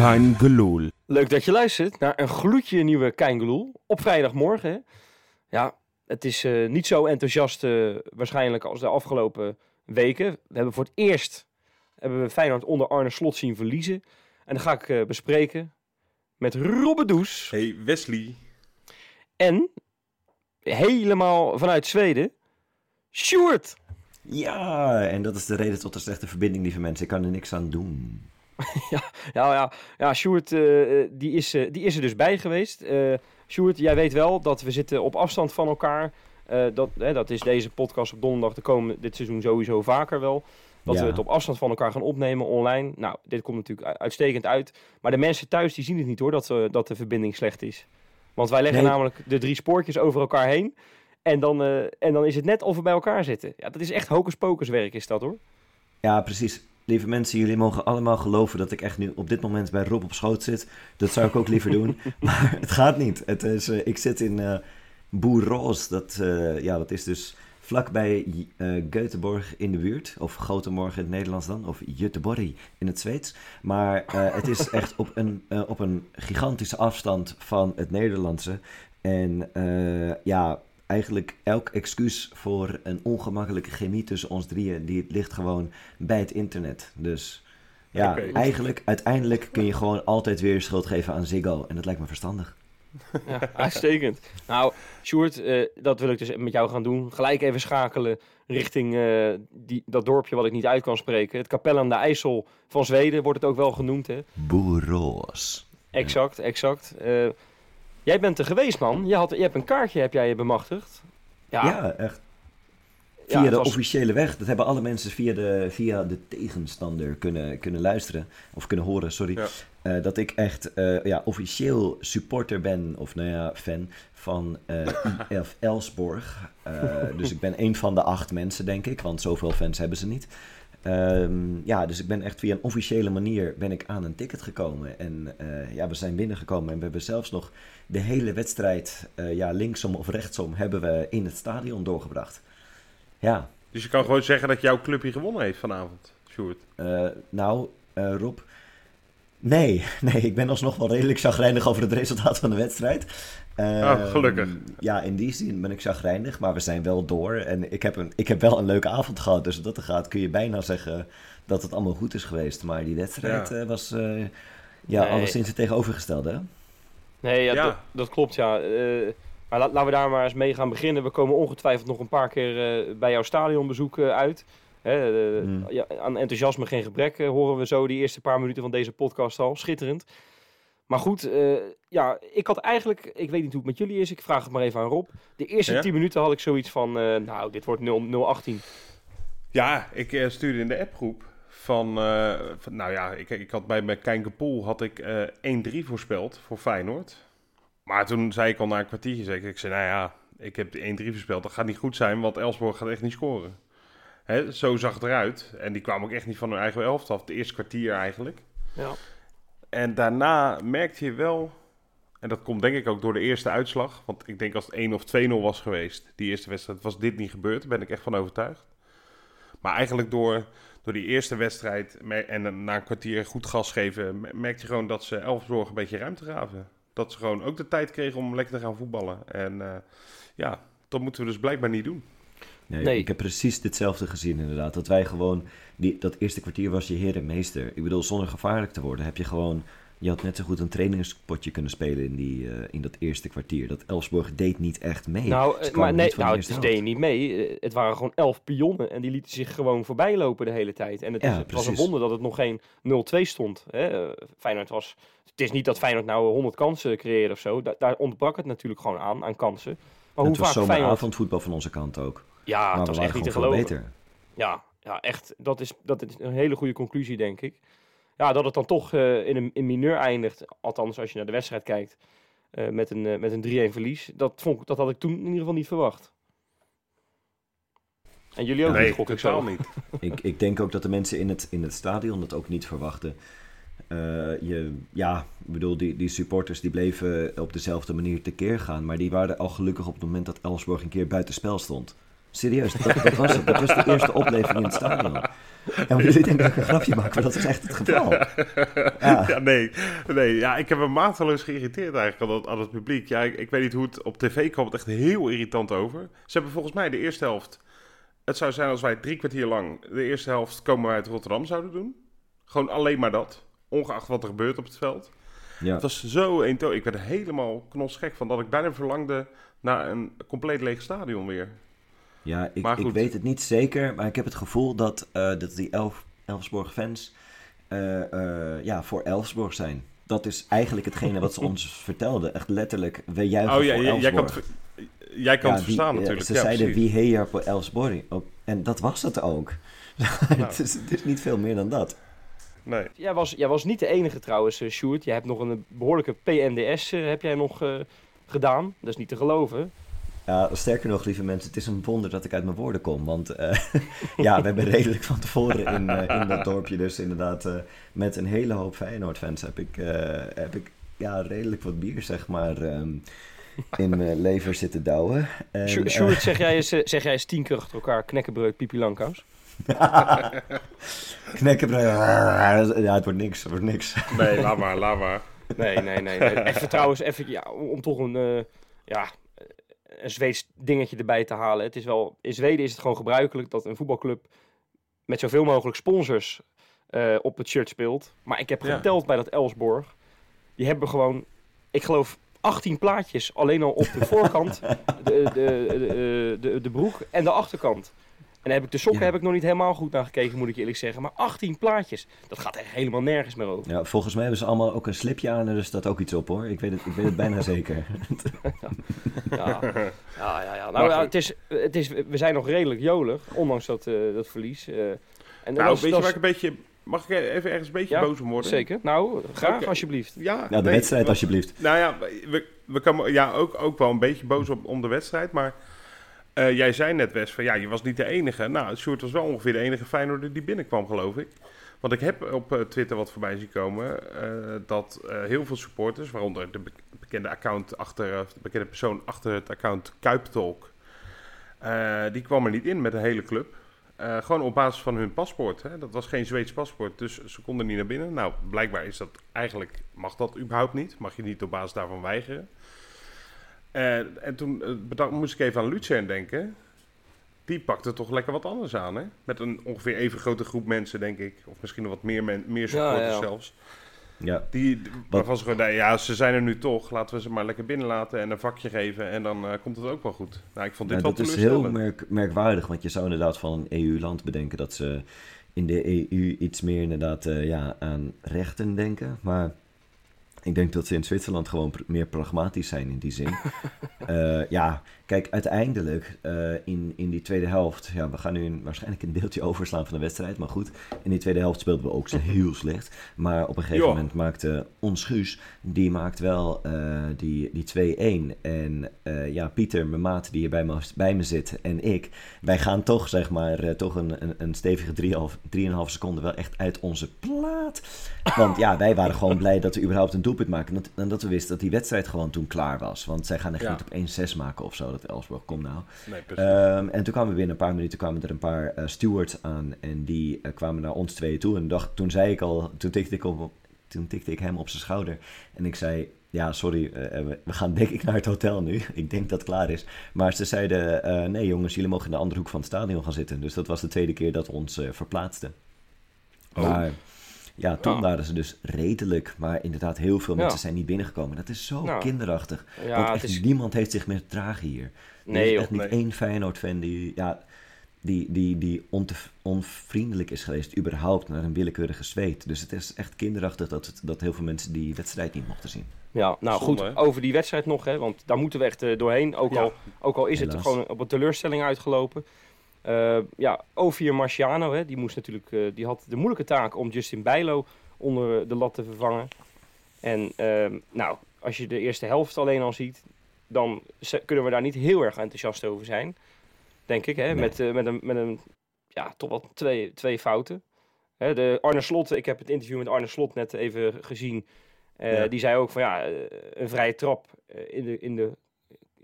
Kein Geloel. Leuk dat je luistert naar een gloedje nieuwe Keingeloel op vrijdagmorgen. hè. Ja, het is eh, niet zo enthousiast eh, waarschijnlijk als de afgelopen weken. We hebben voor het eerst hebben we Feyenoord onder Arne Slot zien verliezen. En dat ga ik eh, bespreken met Robbe Does Hey Wesley. en helemaal vanuit Zweden, Sjoerd. Ja, en dat is de reden tot de slechte verbinding, lieve mensen. Ik kan er niks aan doen. Ja, ja, ja Sjoerd, eh, eh, die, is, eh, die is er dus bij geweest. Eh Sjoerd, jij weet wel dat we zitten op afstand van elkaar. Dat, hè, dat is deze podcast op donderdag te komen dit seizoen sowieso vaker wel. Dat Ja. we het op afstand van elkaar gaan opnemen online. Nou, dit komt natuurlijk uitstekend uit. Maar de mensen thuis die zien het niet hoor, dat, dat de verbinding slecht is. Want wij leggen Nee. namelijk de drie spoortjes over elkaar heen. En dan, en dan is het net of we bij elkaar zitten. Ja, dat is echt hocus pocus werk is dat hoor. Ja, precies. Lieve mensen, jullie mogen allemaal geloven dat ik echt nu op dit moment bij Rob op schoot zit. Dat zou ik ook liever doen. Maar het gaat niet. Het is, eh, ik zit in eh Boeros. Dat, eh, ja, dat is dus vlakbij eh Göteborg in de buurt. Of Gothenburg in het Nederlands dan. Of Göteborg in het Zweeds. Maar het is echt op een, op een gigantische afstand van het Nederlandse. En ja, eigenlijk elk excuus voor een ongemakkelijke chemie tussen ons drieën, die ligt gewoon bij het internet. Dus ja, eigenlijk, uiteindelijk kun je gewoon altijd weer schuld geven aan Ziggo. En dat lijkt me verstandig. Ja, uitstekend. Nou, Sjoerd, eh, dat wil ik dus met jou gaan doen. Gelijk even schakelen richting eh, die, dat dorpje wat ik niet uit kan spreken. Het Kapel aan de IJssel van Zweden wordt het ook wel genoemd. Hè? Boeros. Exact, exact. Eh, jij bent er geweest, man. Je, had, je hebt een kaartje heb jij bemachtigd. Ja, Ja, echt. Via de was- officiële weg. Dat hebben alle mensen via de, via de tegenstander kunnen, kunnen luisteren. Of kunnen horen, sorry. Ja. Eh, dat ik echt eh, ja, officieel supporter ben, of nou ja, fan van eh IF Elsborg. Eh, dus ik ben een van de acht mensen, denk ik. Want zoveel fans hebben ze niet. Ehm, ja, dus ik ben echt via een officiële manier ben ik aan een ticket gekomen. En eh, ja, we zijn binnengekomen en we hebben zelfs nog de hele wedstrijd, eh, ja, linksom of rechtsom, hebben we in het stadion doorgebracht. Ja, Dus je kan gewoon zeggen dat jouw clubje gewonnen heeft vanavond, Sjoerd. eh, nou, Rob. Nee, nee, ik ben alsnog wel redelijk chagrijnig over het resultaat van de wedstrijd. Oh, gelukkig. Ja, in die zin ben ik chagrijnig, maar we zijn wel door. En ik heb, een, ik heb wel een leuke avond gehad, dus dat er gaat kun je bijna zeggen dat het allemaal goed is geweest. Maar die wedstrijd Ja. eh, was eh, ja, Nee. alleszins het tegenovergestelde. hè? nee, ja, Ja. Dat, dat klopt, ja. Eh, maar la- laten we daar maar eens mee gaan beginnen. We komen ongetwijfeld nog een paar keer eh, bij jouw stadionbezoek eh, uit. Hè, eh, Mm. ja, aan enthousiasme geen gebrek, eh, horen we zo die eerste paar minuten van deze podcast al. Schitterend. Maar goed, eh, ja, ik had eigenlijk, ik weet niet hoe het met jullie is, ik vraag het maar even aan Rob. De eerste Ja? 10 minuten had ik zoiets van, eh, nou, dit wordt 0 018. Ja, ik stuurde in de appgroep van, eh, van- nou ja, ik, ik had bij mijn Kijkenpool had ik eh 1-3 voorspeld voor Feyenoord. Maar toen zei ik al na een kwartiertje, zei ik, ik zei, nou ja, ik heb de 1-3 voorspeld. Dat gaat niet goed zijn, want Elsborg gaat echt niet scoren. Hè, zo zag het eruit. En die kwamen ook echt niet van hun eigen elftal. Het eerste kwartier eigenlijk. Ja. En daarna merkte je wel, en dat komt denk ik ook door de eerste uitslag. Want ik denk als het 1 of 2-0 was geweest, die eerste wedstrijd, was dit niet gebeurd. Daar ben ik echt van overtuigd. Maar eigenlijk door, door die eerste wedstrijd en na een kwartier goed gas geven, me- merkte je gewoon dat ze Elfsborg een beetje ruimte gaven. Dat ze gewoon ook de tijd kregen om lekker te gaan voetballen. En eh, ja, dat moeten we dus blijkbaar niet doen. Nee, Nee. Ik heb precies ditzelfde gezien inderdaad. Dat wij gewoon, die, dat eerste kwartier was je heer en meester. Ik bedoel, zonder gevaarlijk te worden heb je gewoon... Je had net zo goed een trainingspotje kunnen spelen in, die, eh, in dat eerste kwartier. Dat Elfsborg deed niet echt mee. Nou, eh, maar nee, nou, het deed niet mee. Eh, Het waren gewoon elf pionnen en die lieten zich gewoon voorbij lopen de hele tijd. En het, Ja, is, het was een wonder dat het nog geen 0-2 stond. Hè? Feyenoord was... Het is niet dat Feyenoord nou 100 kansen creëerde of zo. Da- daar ontbrak het natuurlijk gewoon aan, aan kansen. Maar hoe het was vaak Feyenoord... avondvoetbal van onze kant ook. Ja, maar het we was waren echt niet te geloven. beter. Ja, ja, echt, dat is, dat is een hele goede conclusie, denk ik. Ja, dat het dan toch eh, in een in mineur eindigt, althans als je naar de wedstrijd kijkt, eh, met een, eh, met een 3-1 verlies. Dat, vond, ik- dat had ik toen in ieder geval niet verwacht. En jullie ook nee, niet, gok ik totaal zo. niet. Ik, ik denk ook dat de mensen in het, in het stadion dat ook niet verwachten. Eh, je, ja, ik bedoel, die, die supporters die bleven op dezelfde manier tekeer gaan. Maar die waren al gelukkig op het moment dat Elfsborg een keer buitenspel stond. Serieus, dat, dat was. Dat was de eerste opleving in het stadion. En jullie denken dat ik een grapje maak, maar dat is echt het geval. Ja. Ja, nee, nee. Ja, ik heb me mateloos geïrriteerd eigenlijk aan het, aan het publiek. Ja, ik, ik weet niet hoe het op tv kwam. Het echt heel irritant over. Ze hebben volgens mij de eerste helft... Het zou zijn als wij drie kwartier lang de eerste helft komen wij uit Rotterdam zouden doen. Gewoon alleen maar dat. Ongeacht wat er gebeurt op het veld. Ja. Het was zo eentonig. Ik werd er helemaal knosgek van dat ik bijna verlangde naar een compleet leeg stadion weer. Ja, ik, ik weet het niet zeker, maar ik heb het gevoel dat, eh, dat die Elf, Elfsborg-fans eh, eh, ja, voor Elfsborg zijn. Dat is eigenlijk hetgene wat ze ons vertelden. Echt letterlijk, we juichen Oh ja, voor jij, jij kan het, jij kan Ja, het verstaan natuurlijk. Ze Ja, zeiden, wie heer voor Elfsborg? Ook- En dat was het ook. het, is, het is niet veel meer dan dat. Nee. Jij was, jij was niet de enige trouwens, Sjoerd. Je hebt nog een behoorlijke PNDS heb jij nog eh, gedaan. Dat is niet te geloven. Ja, sterker nog, lieve mensen, het is een wonder dat ik uit mijn woorden kom. Want eh, ja, we hebben redelijk van tevoren in, eh, in dat dorpje dus inderdaad eh, met een hele hoop Feyenoord-fans heb ik, eh, heb ik ja, redelijk wat bier, zeg maar, ehm, in mijn lever zitten douwen. En, eh, Sjoerd, zeg, jij eens, zeg jij eens tien keer achter elkaar knekkenbreuk, pipi langkous? knekkenbreuk, ja, het wordt niks, het wordt niks. Nee, laat maar, laat maar. Nee, nee, nee. nee. Even trouwens, even, ja, om, om toch een, eh, ja, een Zweeds dingetje erbij te halen. Het is wel, in Zweden is het gewoon gebruikelijk dat een voetbalclub met zoveel mogelijk sponsors eh, op het shirt speelt. Maar ik heb Ja. geteld bij dat Elsborg. Die hebben gewoon, ik geloof, 18 plaatjes alleen al op de voorkant, de, de, de, de, de broek en de achterkant. En heb ik de sokken Ja. heb ik nog niet helemaal goed naar gekeken, moet ik eerlijk zeggen. Maar 18 plaatjes, dat gaat echt helemaal nergens meer over. Ja, volgens mij hebben ze allemaal ook een slipje aan en er staat ook iets op hoor. Ik weet het, ik weet het bijna zeker. Ja, ja, ja. ja. Nou, het is, het is, we zijn nog redelijk jolig, ondanks dat, eh, dat verlies. eh. en dat Nou, weet je dat waar ik een beetje... Mag ik even ergens een beetje Ja, boos om worden? Zeker. Nou, graag alsjeblieft. Ja, Ja, de nee, wedstrijd alsjeblieft. Nou ja, we, we komen ja, ook, ook wel een beetje boos op, om de wedstrijd. Maar eh, jij zei net, Wes, van ja, je was niet de enige. Nou, Sjoerd was wel ongeveer de enige Feyenoorder die binnenkwam, geloof ik. Want ik heb op eh, Twitter wat voorbij zien komen eh, dat heel veel supporters, waaronder de be- bekende account achter, de bekende persoon achter het account Kuiptalk, die kwam er niet in met de hele club. Gewoon op basis van hun paspoort. Hè? Dat was geen Zweeds paspoort, dus ze konden niet naar binnen. Nou, blijkbaar is dat eigenlijk, mag dat überhaupt niet. Mag je niet op basis daarvan weigeren. Eh, en toen eh, bedacht, moest ik even aan Lucien denken. Die pakte toch lekker wat anders aan, hè? Met een ongeveer even grote groep mensen, denk ik. Of misschien nog wat meer, men, meer supporters ja. zelfs. Ja, Die, waarvan ze gewoon, nee, ja, ze zijn er nu toch. Laten we ze maar lekker binnenlaten en een vakje geven. En dan eh, komt het ook wel goed. Nou, ik vond dit Ja, wel dat is heel merk, merkwaardig, want je zou inderdaad van een EU-land bedenken dat ze in de EU iets meer inderdaad eh, ja, aan rechten denken. Maar ik denk dat ze in Zwitserland gewoon pr- meer pragmatisch zijn in die zin. Eh, ja, kijk, uiteindelijk eh, in, in die tweede helft, ja, we gaan nu een, waarschijnlijk een deeltje overslaan van de wedstrijd, maar goed, in die tweede helft speelden we ook heel slecht. Maar op een gegeven moment maakte ons Guus, die maakt wel eh, die, die 2-1. En ja, Pieter, mijn maat die hier bij me, bij me zit, en ik, wij gaan toch, zeg maar, toch een, een, een stevige 3,5 3,5 seconden wel echt uit onze plaat. Want ja, wij waren gewoon blij dat we überhaupt een doelpunt maken. En dat, en dat we wisten dat die wedstrijd gewoon toen klaar was. Want zij gaan echt Ja. niet op 1-6 maken of zo, dat Elsborg, kom nou. Nee. Ehm, en toen kwamen we binnen een paar minuten kwamen er een paar eh, stewards aan. En die eh, kwamen naar ons tweeën toe. En dacht, toen zei ik al, toen tikte ik, op, toen tikte ik hem op zijn schouder. En ik zei, ja, sorry, eh, we, we gaan denk ik naar het hotel nu. ik denk dat het klaar is. Maar ze zeiden, eh, nee jongens, jullie mogen in de andere hoek van het stadion gaan zitten. Dus dat was de tweede keer dat we ons eh, verplaatsten. Oh. Maar ja, toen Ja. waren ze dus redelijk. Maar inderdaad, heel veel Ja. mensen zijn niet binnengekomen. Dat is zo Nou, kinderachtig. Ja, Want echt is... niemand heeft zich meer te dragen hier. Er Nee, is joh. echt niet nee. één Feyenoord-fan die, ja, die, die, die onvriendelijk is geweest, überhaupt, naar een willekeurige zweet. Dus het is echt kinderachtig dat, het, dat heel veel mensen die wedstrijd niet mochten zien. Ja, nou Zonde, goed, hè? over die wedstrijd nog, hè, want daar moeten we echt eh, doorheen. Ook, Ja. al, ook al is het gewoon op een teleurstelling uitgelopen. Eh, ja, Ovier Marciano, hè, die, moest natuurlijk, eh, die had de moeilijke taak om Justin Bijlo onder de lat te vervangen. En ehm, nou, als je de eerste helft alleen al ziet, dan kunnen we daar niet heel erg enthousiast over zijn. Denk ik, hè? Nee. Met, eh, met een, met een ja, toch wel twee, twee fouten. Hè, de Arne Slot, ik heb het interview met Arne Slot net even gezien. Ja. Die zei ook van ja, een vrije trap in, de, in de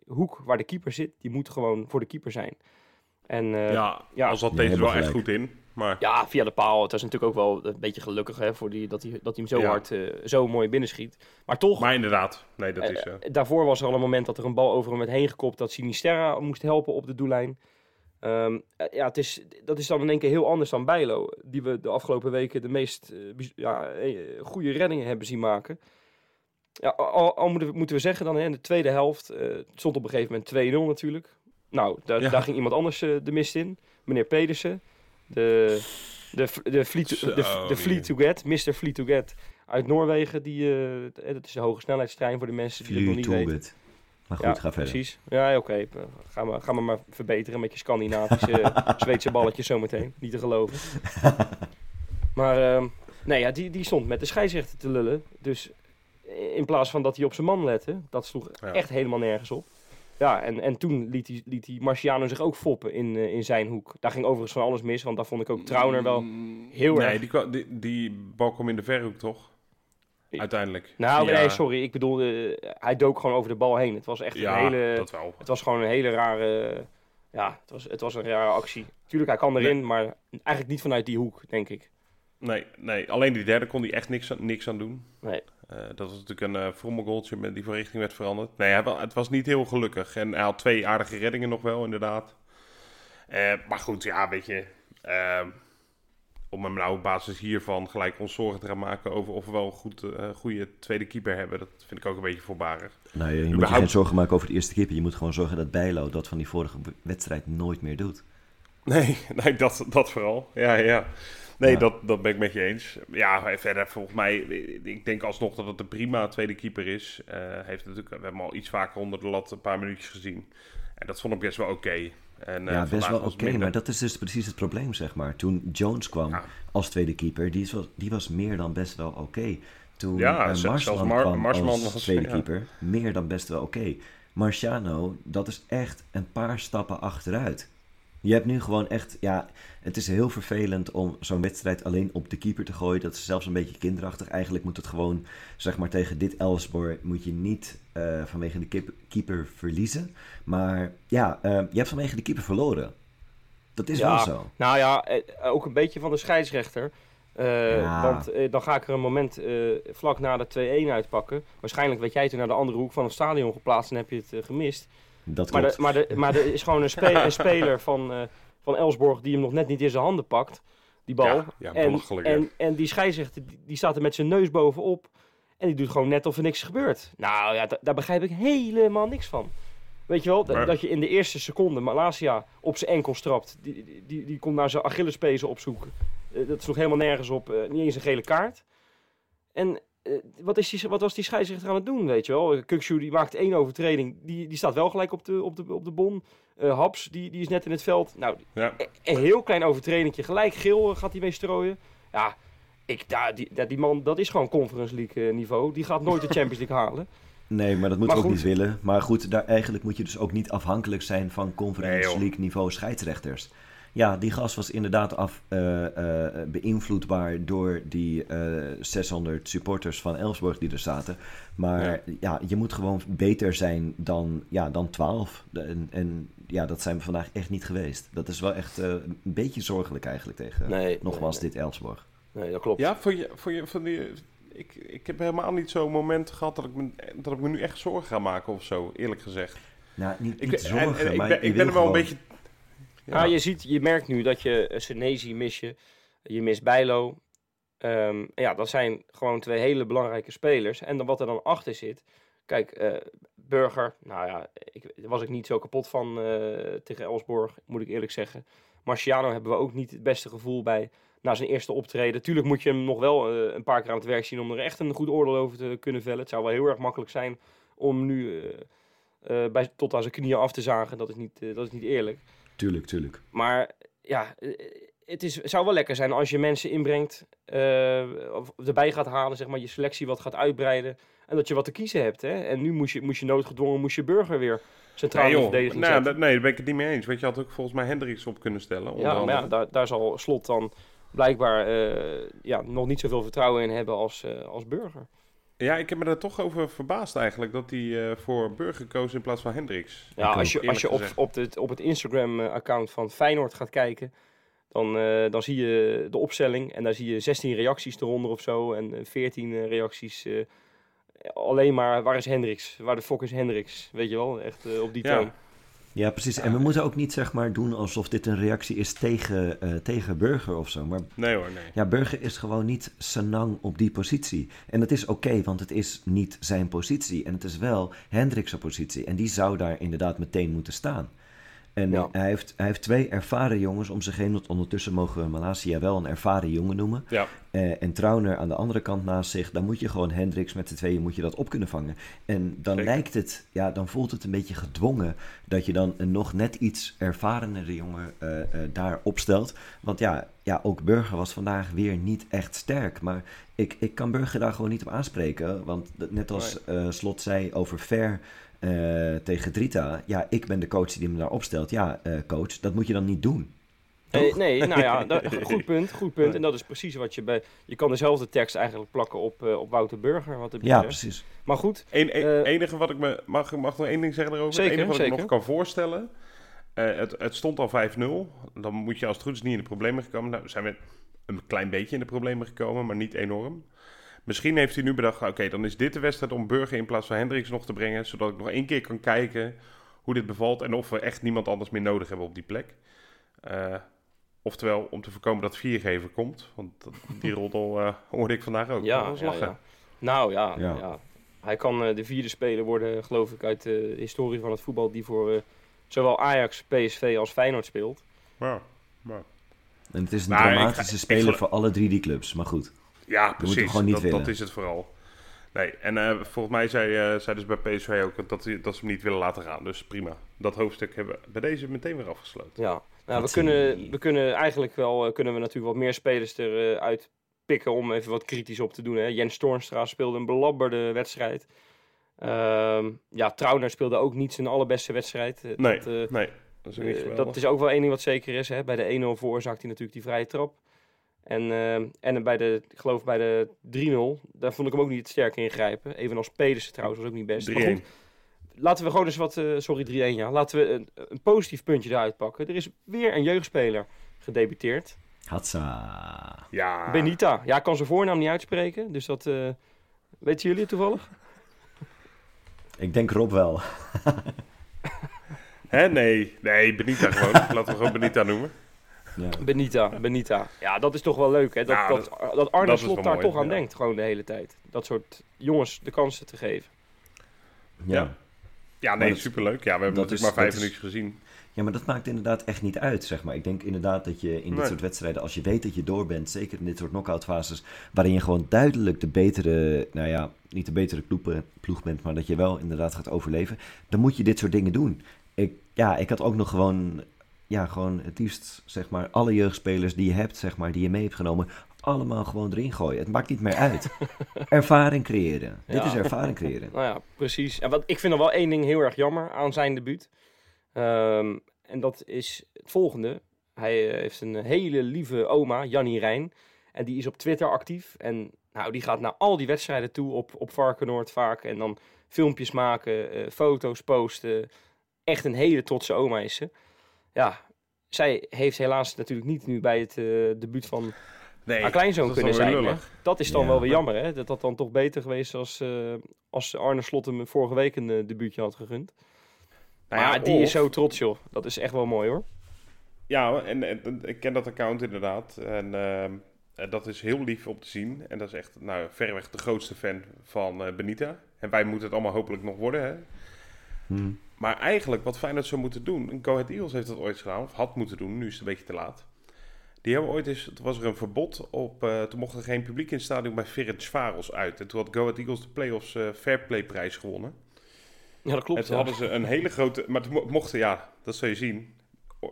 hoek waar de keeper zit, die moet gewoon voor de keeper zijn. En eh, ja, ja. al zat Ja, deze er wel echt goed in. Maar ja, via de paal. Het was natuurlijk ook wel een beetje gelukkig hè, voor die, dat, hij, dat hij hem zo Ja. hard, eh, zo mooi binnenschiet. Maar toch, Maar inderdaad, nee, dat is... eh, eh, daarvoor was er al een moment dat er een bal over hem werd heen gekopt. Dat Sinisterra moest helpen op de doellijn. Ehm, eh, ja, het is, dat is dan in één keer heel anders dan Bijlo. Die we de afgelopen weken de meest ja, goede reddingen hebben zien maken. Ja, al, al moeten, we, moeten we zeggen dan, hè, in de tweede helft eh, het stond op een gegeven moment 2-0 natuurlijk. Nou, daar, Ja. daar ging iemand anders eh, de mist in. Meneer Pedersen. De, de, de, fleet, Zo, de, de fleet to get, Mr. Fleet to get uit Noorwegen. Die, eh, dat is de hoge snelheidstrein voor de mensen die het nog niet weten. Maar goed, Ja, ga verder. Precies. Ja, oké. Eh, Ga, maar, ga maar maar verbeteren met je Scandinavische Zweedse balletjes zometeen. Niet te geloven. Maar ehm, nee, ja, die, die stond met de scheidsrechter te lullen. Dus in plaats van dat hij op zijn man lette, dat sloeg Ja. echt helemaal nergens op. Ja, en, en toen liet die, liet die Marciano zich ook foppen in, eh, in zijn hoek. Daar ging overigens van alles mis, want daar vond ik ook Trauner wel heel nee, erg... Die, kwa- die, die bal kwam in de verhoek, toch? Uiteindelijk. Nou, Ja, nee, sorry. Ik bedoel, eh, hij dook gewoon over de bal heen. Het was echt Ja, een hele... dat wel. Het was gewoon een hele rare. Ja, het was, het was een rare actie. Tuurlijk, hij kan erin, maar eigenlijk niet vanuit die hoek, denk ik. Nee, nee, alleen die derde kon hij echt niks niks aan doen. Nee. Eh, dat was natuurlijk een uh, frommelgoaltje met die van richting werd veranderd. Nee, hij, het was niet heel gelukkig. En hij had twee aardige reddingen nog wel, inderdaad. Eh, maar goed, ja, weet je. eh, om hem nou op basis hiervan gelijk ons zorgen te gaan maken over of we wel een goed, eh, goede tweede keeper hebben, dat vind ik ook een beetje voorbarig. Nou, je, je moet je geen zorgen maken over de eerste keeper. Je moet gewoon zorgen dat Bijlo dat van die vorige wedstrijd nooit meer doet. Nee, nee dat, dat vooral. Ja, ja. Nee, Ja. Dat, dat ben ik met je eens. Ja, verder volgens mij, ik denk alsnog dat het een prima tweede keeper is. Eh, heeft natuurlijk, we hebben hem al iets vaker onder de lat een paar minuutjes gezien. En dat vond ik best wel oké. En, eh, ja, best wel was oké, maar dat is dus precies het probleem, zeg maar. Toen Jones kwam Ja. als tweede keeper, die, wel, die was meer dan best wel oké. Toen Ja, zelfs Marsman Mar- kwam Marsman als was- tweede ja. keeper, meer dan best wel oké. Marciano, dat is echt een paar stappen achteruit. Je hebt nu gewoon echt, ja, het is heel vervelend om zo'n wedstrijd alleen op de keeper te gooien. Dat is zelfs een beetje kinderachtig. Eigenlijk moet het gewoon, zeg maar, tegen dit Elfsborg moet je niet eh, vanwege de keeper verliezen. Maar ja, eh, je hebt vanwege de keeper verloren. Dat is Ja. wel zo. Nou ja, eh, ook een beetje van de scheidsrechter. Ja. Want dan ga ik er een moment vlak na de 2-1 uitpakken. Waarschijnlijk werd jij toen naar de andere hoek van het stadion geplaatst en heb je het gemist. Dat Maar, klopt. de, maar, de, maar er is gewoon een, spe- een speler van, eh van Elsborg die hem nog net niet in zijn handen pakt. Die bal. Ja, ja, en, en, en die scheidsrechter die, staat er met zijn neus bovenop. En die doet gewoon net of er niks gebeurt. Nou ja, da- daar begrijp ik helemaal niks van. Weet je wel, Maar- dat je in de eerste seconde Malasia op zijn enkel strapt. Die, die, die, die komt naar zijn Achillespezen opzoeken. Eh, dat sloeg helemaal nergens op. eh, niet eens een gele kaart. En wat, is die, wat was die scheidsrechter aan het doen, weet je wel? Kukshu die maakt één overtreding. Die, die staat wel gelijk op de, op de, op de bon. Eh, Haps, die, die is net in het veld. Nou, Ja. een heel klein overtredingje. Gelijk geel eh, gaat hij mee strooien. Ja, ik, daar, die, daar- die man, dat is gewoon Conference League eh, niveau. Die gaat nooit de Champions League halen. Nee, maar dat moet Maar ook goed. niet willen. Maar goed, daar, eigenlijk moet je dus ook niet afhankelijk zijn van Conference. League niveau scheidsrechters. Ja, die gast was inderdaad af, eh, eh, beïnvloedbaar door die eh 600 supporters van Elfsborg die er zaten. Maar ja. je moet gewoon beter zijn dan, ja, dan 12. De- En, en ja, dat zijn we vandaag echt niet geweest. Dat is wel echt eh, een beetje zorgelijk eigenlijk tegen, Nee, nogmaals, nee, dit Elfsborg. Nee, dat klopt. Ja, vond je, vond je, van die, ik, ik heb helemaal niet zo'n moment gehad dat ik, me, dat ik me nu echt zorgen ga maken of zo, eerlijk gezegd. Nou, niet, Ik, niet ben- zorgen, en- en ik ben, ik ben er wel een beetje... Ja, je, ziet, je merkt nu dat je uh, Senezi mis je. Je mist Bijlo. Ehm, ja, dat zijn gewoon twee hele belangrijke spelers. En dan wat er dan achter zit. Kijk, eh, Burger. Nou ja, ik, daar was ik niet zo kapot van eh, tegen Elsborg, moet ik eerlijk zeggen. Marciano hebben we ook niet het beste gevoel bij na zijn eerste optreden. Tuurlijk moet je hem nog wel eh, een paar keer aan het werk zien om er echt een goed oordeel over te kunnen vellen. Het zou wel heel erg makkelijk zijn om nu eh, eh, bij, tot aan zijn knieën af te zagen. Dat is niet, eh, dat is niet eerlijk. Tuurlijk, tuurlijk. Maar ja, eh, het is, zou wel lekker zijn als je mensen inbrengt, eh, of erbij gaat halen, zeg maar, je selectie wat gaat uitbreiden. En dat je wat te kiezen hebt. Hè? En nu moest je, moest je noodgedwongen, moest je burger weer centraal Nee, in de joh. verdediging Nou, nee, daar ben ik het niet mee eens. Want je had ook volgens mij Hendricks op kunnen stellen. onder Ja, maar ja, daar, daar zal Slot dan blijkbaar eh, ja, nog niet zoveel vertrouwen in hebben als, eh, als burger. Ja, ik heb me daar toch over verbaasd eigenlijk dat hij eh, voor Burger koos in plaats van Hendricks. Ja, als je, als je op, op, het, op het Instagram-account van Feyenoord gaat kijken, dan, eh, dan zie je de opstelling en daar zie je 16 reacties eronder of zo en eh, 14 eh, reacties. eh, alleen maar, waar is Hendricks? Waar de fuck is Hendricks? Weet je wel, echt eh, op die toon. Ja, precies. En we moeten ook niet zeg maar doen alsof dit een reactie is tegen, eh, tegen Burger of zo. Maar Nee hoor, nee. ja, Burger is gewoon niet Sanang op die positie. En dat is oké, want het is niet zijn positie. En het is wel Hendricks' positie. En die zou daar inderdaad meteen moeten staan. En Ja. hij, heeft, hij heeft twee ervaren jongens om zich heen. Want ondertussen mogen we Malasia wel een ervaren jongen noemen. Ja, Eh, en Trauner aan de andere kant naast zich, dan moet je gewoon Hendricks met de tweeën moet je dat op kunnen vangen. En dan Zeker. lijkt het, ja, dan voelt het een beetje gedwongen dat je dan een nog net iets ervarenere jongen eh, eh, daar opstelt. Want ja, ja, ook Burger was vandaag weer niet echt sterk. Maar ik, ik kan Burger daar gewoon niet op aanspreken. Want net als Slot zei over Ver tegen Drita, ja, ik ben de coach die hem daar opstelt. Ja, coach, dat moet je dan niet doen. Nee, Toch? nee, nou ja, dat- goed punt, goed punt. En dat is precies wat je bij... Je kan dezelfde tekst eigenlijk plakken op, eh, op Wouter Burger, wat het Ja, precies. Maar goed, Eén- één- Eh, enige wat ik me... Mag, mag ik nog één ding zeggen erover? Zeker, het enige wat ik zeker. nog kan voorstellen... eh, het, het stond al 5-0. Dan moet je als het goed is niet in de problemen gekomen. Nou, zijn we een klein beetje in de problemen gekomen, maar niet enorm. Misschien heeft hij nu bedacht, oké, dan is dit de wedstrijd om Burger in plaats van Hendricks nog te brengen, zodat ik nog één keer kan kijken hoe dit bevalt en of we echt niemand anders meer nodig hebben op die plek. Eh, oftewel, om te voorkomen dat viergever komt, want die roddel eh, hoorde ik vandaag ook. ja, ja, lachen. ja. Nou ja, Ja. ja. hij kan eh, de vierde speler worden, geloof ik, uit de historie van het voetbal die voor eh, zowel Ajax, PSV als Feyenoord speelt. Ja, maar- En het is een Nou, ga- dramatische speler voor alle drie die clubs. Maar goed. Ja, precies. gewoon niet dat, willen. dat is het vooral. Nee, en eh, volgens mij zei, eh, zei dus bij PSV ook dat, ze- dat ze hem niet willen laten gaan. Dus prima. Dat hoofdstuk hebben we bij deze meteen weer afgesloten. Ja, nou, we, Dat kunnen, we kunnen eigenlijk wel, eh, kunnen we natuurlijk wat meer spelers eruit pikken om even wat kritisch op te doen. Hè. Jens Toornstra speelde een belabberde wedstrijd. Ehm, ja, Trauner speelde ook niet zijn allerbeste wedstrijd. Eh, Nee, dat, eh, nee. Dat is Eh, dat is ook wel één ding wat zeker is. Hè. Bij de 1-0 veroorzaakt hij natuurlijk die vrije trap. En, eh, en bij de, ik geloof bij de 3-0, daar vond ik hem ook niet sterk ingrijpen. Evenals Pedersen trouwens, was ook niet best. Maar 3-1. goed, laten we gewoon eens wat, eh, sorry 3-1 ja, laten we een, een positief puntje eruit pakken. Er is weer een jeugdspeler gedebuteerd. Hatsa. Ja. Benita. Ja, ik kan zijn voornaam niet uitspreken, dus dat eh, weten jullie het toevallig? Ik denk Rob wel. Hè? Nee. Nee, Benita gewoon. Laten we gewoon Benita noemen. Ja. Benita, Benita. Ja, dat is toch wel leuk hè, dat, dat, dat Arne dat Slot daar mooi, toch aan ja. denkt, gewoon de hele tijd. Dat soort jongens de kansen te geven. Ja. Ja, nee, dat- superleuk. Ja, we hebben dat natuurlijk is- maar vijf minuutjes gezien. ja, maar dat maakt inderdaad echt niet uit, zeg maar. Ik denk inderdaad dat je in dit Nee. soort wedstrijden, als je weet dat je door bent, zeker in dit soort knock-out fases, waarin je gewoon duidelijk de betere, nou ja, niet de betere ploeg, ploeg bent, maar dat je wel inderdaad gaat overleven, dan moet je dit soort dingen doen. Ik, ja, ik had ook nog gewoon, ja, gewoon het liefst, zeg maar, alle jeugdspelers die je hebt, zeg maar, die je mee hebt genomen, allemaal gewoon erin gooien. Het maakt niet meer uit. ervaring creëren. Dit is ervaring creëren. Nou ja, precies. En wat, ik vind er wel één ding heel erg jammer aan zijn debuut. Ehm, en dat is het volgende. Hij eh, heeft een hele lieve oma, Jannie Rijn. En die is op Twitter actief. En nou, die gaat naar al die wedstrijden toe op, op Varkenoord vaak. En dan filmpjes maken, eh, foto's posten. Echt een hele trotse oma is ze. Ja, zij heeft helaas natuurlijk niet nu bij het eh, debuut van Nee, haar kleinzoon dat kunnen zijn. lullig. Dat is dan Ja. wel weer jammer, hè? Dat dat dan toch beter geweest als, eh, als Arne Slot hem vorige week een eh, debuutje had gegund. Nou maar ja, die of- is zo trots, joh. Dat is echt wel mooi, hoor. Ja, en, en- en ik ken dat account inderdaad. En ehm, eh, dat is heel lief om te zien. En dat is echt nou, verreweg de grootste fan van eh, Benita. En wij moeten het allemaal hopelijk nog worden. Hè? Hm. Maar eigenlijk wat Feyenoord zou moeten doen... Go Ahead Eagles heeft dat ooit gedaan, of had moeten doen. Nu is het een beetje te laat. Die hebben ooit eens... Toen was er een verbod op... eh, toen mocht er geen publiek in het stadion bij Ferencvaros uit. En toen had Go Ahead Eagles de Playoffs eh Fairplay prijs gewonnen. Ja, dat klopt. en toen ja. hadden ze een hele grote... Maar toen mo- mochten, ja, dat zul je zien...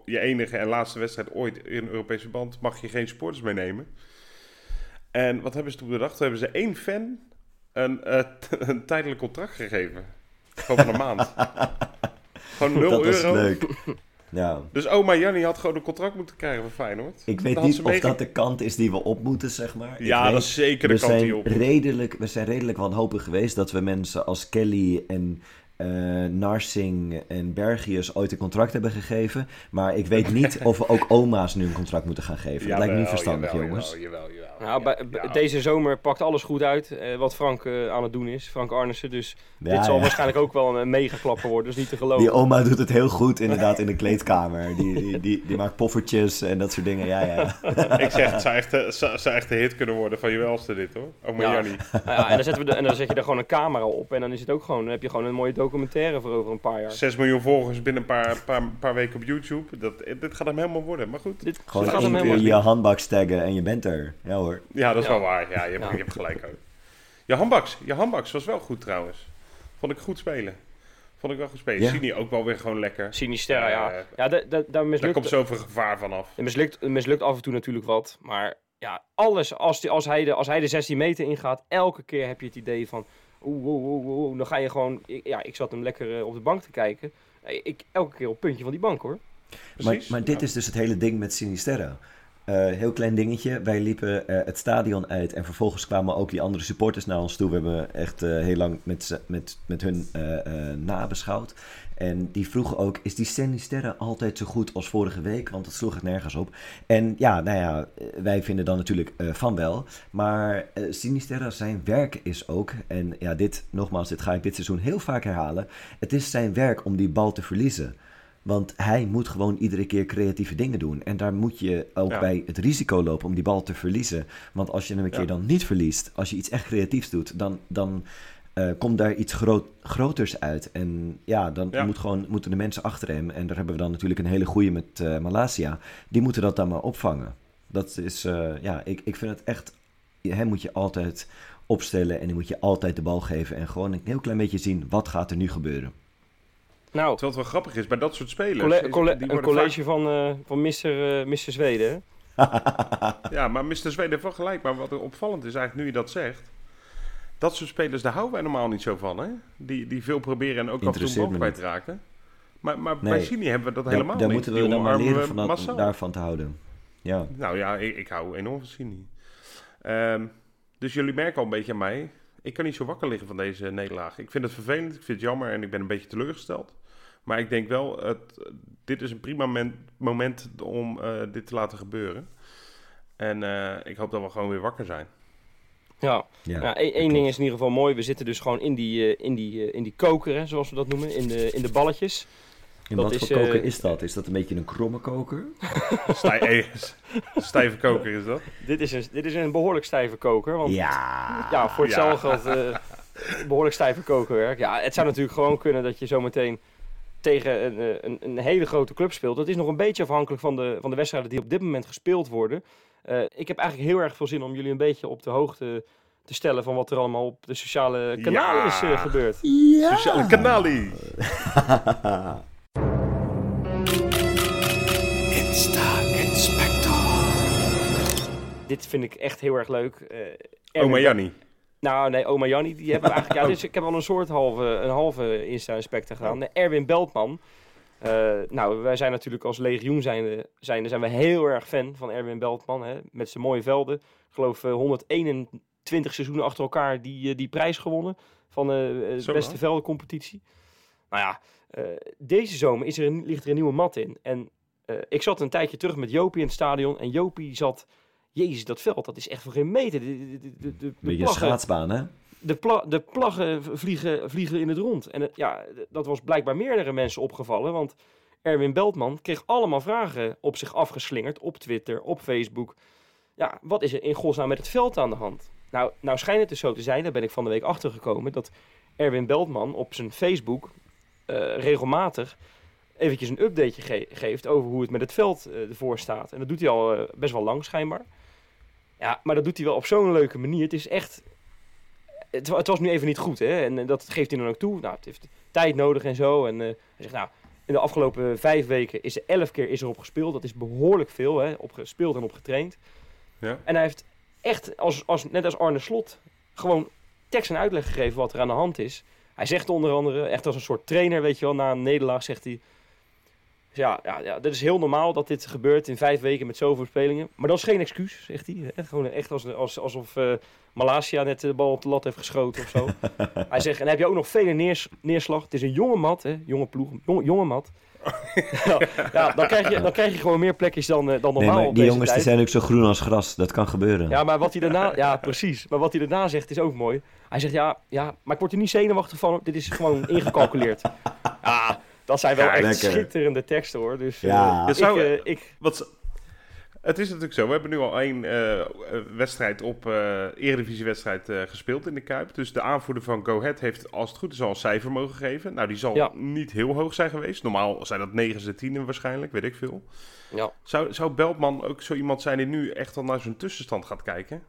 je enige en laatste wedstrijd ooit in Europese band, mag je geen supporters meenemen. En wat hebben ze toen bedacht? Toen hebben ze één fan een, eh, een tijdelijk contract gegeven. Gewoon van een maand. Gewoon 0 dat is leuk. Ja. Dus oma Jannie had gewoon een contract moeten krijgen van Feyenoord. Ik weet niet of dat de kant is die we op moeten, zeg maar. Ik Ja, weet- dat is zeker de kant die op. redelijk, We zijn redelijk wanhopig geweest dat we mensen als Kelly en eh, Narsing en Bergius ooit een contract hebben gegeven. Maar ik weet niet of we ook oma's nu een contract moeten gaan geven. dat lijkt me niet verstandig, jawel, jongens. Jawel. Nou, bij- Ja, bij- ja. Deze zomer pakt alles goed uit, eh, wat Frank eh, aan het doen is. Frank Arnissen, dus Ja, dit zal ja. waarschijnlijk ook wel een mega klapper worden, dus niet te geloven. Die oma doet het heel goed inderdaad in de kleedkamer. Die, die, die, die maakt poffertjes en dat soort dingen. Ja, ja. Ik zeg, het zou echt, het zou, zou echt een hit kunnen worden van je welste dit hoor. Oma Ja. Jannie. Nou ja, en, dan zetten we de, en dan zet je er gewoon een camera op en dan is het ook gewoon, dan heb je gewoon een mooie documentaire voor over een paar jaar. 6 miljoen volgers binnen een paar, paar, paar weken op YouTube. Dat, dit gaat hem helemaal worden. Maar goed, Dit Gewoon gaat hem helemaal je handbak taggen en je bent er. Ja hoor. Ja, dat is Ja. wel waar. Ja, je hebt, je hebt gelijk ook. Je handbaks, je handbaks was wel goed trouwens. Vond ik goed spelen. Vond ik wel goed spelen. Ja. Sini ook wel weer gewoon lekker. Sinisterra, ja. Eh, Ja, da- da- daar komt zoveel gevaar vanaf. het mislukt, het mislukt af en toe natuurlijk wat, maar ja, alles, als, die, als, hij de, als hij de 16 meter ingaat, elke keer heb je het idee van, oeh, oeh, oeh, oeh, dan ga je gewoon, ik- ja, ik zat hem lekker eh, op de bank te kijken. Eh, Ik, elke keer op het puntje van die bank hoor. Maar, Precies. maar dit Ja. is dus het hele ding met Sinisterra. Eh, heel klein dingetje. Wij liepen eh, het stadion uit en vervolgens kwamen ook die andere supporters naar ons toe. We hebben echt eh, heel lang met, met, met hun nabeschouwd. En die vroegen ook, is die Sinisterra altijd zo goed als vorige week? Want het sloeg het nergens op. En ja, nou ja, wij vinden dan natuurlijk van wel. Maar Sinisterra zijn werk is ook, en ja, dit nogmaals, dit ga ik dit seizoen heel vaak herhalen. Het is zijn werk om die bal te verliezen. Want hij moet gewoon iedere keer creatieve dingen doen. En daar moet je ook Ja. bij het risico lopen om die bal te verliezen. Want als je hem een Ja. keer dan niet verliest, als je iets echt creatiefs doet, dan, dan eh, komt daar iets groot, groters uit. En ja, dan Ja. Moet gewoon, moeten de mensen achter hem, en daar hebben we dan natuurlijk een hele goede met Malasia, die moeten dat dan maar opvangen. Dat is, eh, ja, ik, ik vind het echt, hem moet je altijd opstellen en die moet je altijd de bal geven. En gewoon een heel klein beetje zien, wat gaat er nu gebeuren. Nou, Terwijl het wel grappig is bij dat soort spelers. colle- is- colle- die een college van, eh van Mr. eh, Mr. Zweden. hè? ja, maar Mr. Zweden heeft wel gelijk. Maar wat opvallend is eigenlijk nu je dat zegt. Dat soort spelers, daar houden wij normaal niet zo van. Hè? Die, die veel proberen en ook af en toe bal kwijtraken. Maar, maar Nee. bij Sini hebben we dat Daar, helemaal daar niet. moeten we dan maar leren van dat- daarvan te houden. Ja. Nou ja, ik, ik hou enorm van Sini. Ehm, dus jullie merken al een beetje aan mij. Ik kan niet zo wakker liggen van deze nederlaag. Ik vind het vervelend, ik vind het jammer en ik ben een beetje teleurgesteld. Maar ik denk wel, het, dit is een prima men- moment om eh, dit te laten gebeuren. En eh, ik hoop dat we gewoon weer wakker zijn. Ja, Ja, ja, één, klopt. ding is in ieder geval mooi. We zitten dus gewoon in die, eh, in die, in die koker, hè, zoals we dat noemen. In de, in de balletjes. En dat wat is, voor koker is dat? Is dat een beetje een kromme koker? Stij, eh, stijve koker is dat. Dit is een, dit is een behoorlijk stijve koker. Want Ja. ja, voor Ja. hetzelfde geld eh, behoorlijk stijve kokerwerk. Ja, het zou natuurlijk gewoon kunnen dat je zometeen tegen een, eh, een, een hele grote club speelt. Dat is nog een beetje afhankelijk van de, van de wedstrijden die op dit moment gespeeld worden. Eh, ik heb eigenlijk heel erg veel zin om jullie een beetje op de hoogte te stellen van wat er allemaal op de sociale kanalen Ja. is eh, gebeurd. Sociale kanalie. Dit vind ik echt heel erg leuk. Eh, Erwin Oma Jannie. Nou, nee, oma Jannie, die hebben we eigenlijk... Ja, dus ik heb al een soort halve, een halve Insta-inspector gedaan. De Erwin Beltman. Eh, nou, wij zijn natuurlijk als legioen zijnde, zijnde zijn we heel erg fan van Erwin Beltman. Hè, met zijn mooie velden. Ik geloof eh, 121 seizoenen achter elkaar die, eh, die prijs gewonnen. Van eh, de beste veldencompetitie. Nou ja, eh, deze zomer is er een, ligt er een nieuwe mat in. En eh, ik zat een tijdje terug met Jopie in het stadion. En Jopie zat... Jezus, dat veld, dat is echt voor geen meter. De, de, de, de, Beetje plaggen- schaatsbaan, hè? de, pla de plaggen vliegen, vliegen in het rond. En het- ja, dat was blijkbaar meerdere mensen opgevallen. Want Erwin Beltman kreeg allemaal vragen op zich afgeslingerd. Op Twitter, op Facebook. Ja, wat is er in godsnaam met het veld aan de hand? Nou, nou schijnt het dus zo te zijn, daar ben ik van de week achter gekomen. Dat Erwin Beltman op zijn Facebook eh, regelmatig eventjes een updateje ge- geeft over hoe het met het veld eh, ervoor staat. En dat doet hij al eh, best wel lang schijnbar. Ja, maar dat doet hij wel op zo'n leuke manier. Het is echt het, het was nu even niet goed, hè? En, dat geeft hij dan ook toe. Nou, het heeft tijd nodig en zo. En eh, hij zegt, nou, In de afgelopen vijf weken is er elf keer is erop gespeeld. Dat is behoorlijk veel, hè? Op gespeeld en op getraind. Ja. En hij heeft echt, als, als, net als Arne Slot, gewoon tekst en uitleg gegeven wat er aan de hand is. Hij zegt onder andere, echt als een soort trainer, weet je wel, na een nederlaag zegt hij... Ja, ja, ja, dat is heel normaal dat dit gebeurt in vijf weken met zoveel spelingen. Maar dat is geen excuus, zegt hij. Hè? Gewoon echt als, als, alsof eh Malasia net de bal op de lat heeft geschoten of zo. hij zegt, en dan heb je ook nog vele neers, neerslag. Het is een jonge mat, hè? jonge ploeg, jonge, jonge mat. ja, ja, dan, krijg je, dan krijg je gewoon meer plekjes dan, eh, dan normaal die jongens die zijn ook zo groen als gras. Dat kan gebeuren. Ja, maar wat hij daarna... Ja, precies. Maar wat hij daarna zegt is ook mooi. Hij zegt, ja, ja maar ik word er niet zenuwachtig van. Dit is gewoon ingecalculeerd. Ja, dat zijn wel Ja, echt lekker. schitterende teksten, hoor. Dus eh, Ja. ik, Dat zou- eh, ik... Wat, het is natuurlijk zo, we hebben nu al één eh, eh, wedstrijd op eh eredivisiewedstrijd eh, gespeeld in de Kuip. Dus de aanvoerder van Go Ahead heeft, als het goed is, al een cijfer mogen geven. Nou, die zal Ja. niet heel hoog zijn geweest. Normaal zijn dat 9 10 waarschijnlijk, weet ik veel. Ja. Zou, zou Beltman ook zo iemand zijn die nu echt al naar zijn tussenstand gaat kijken?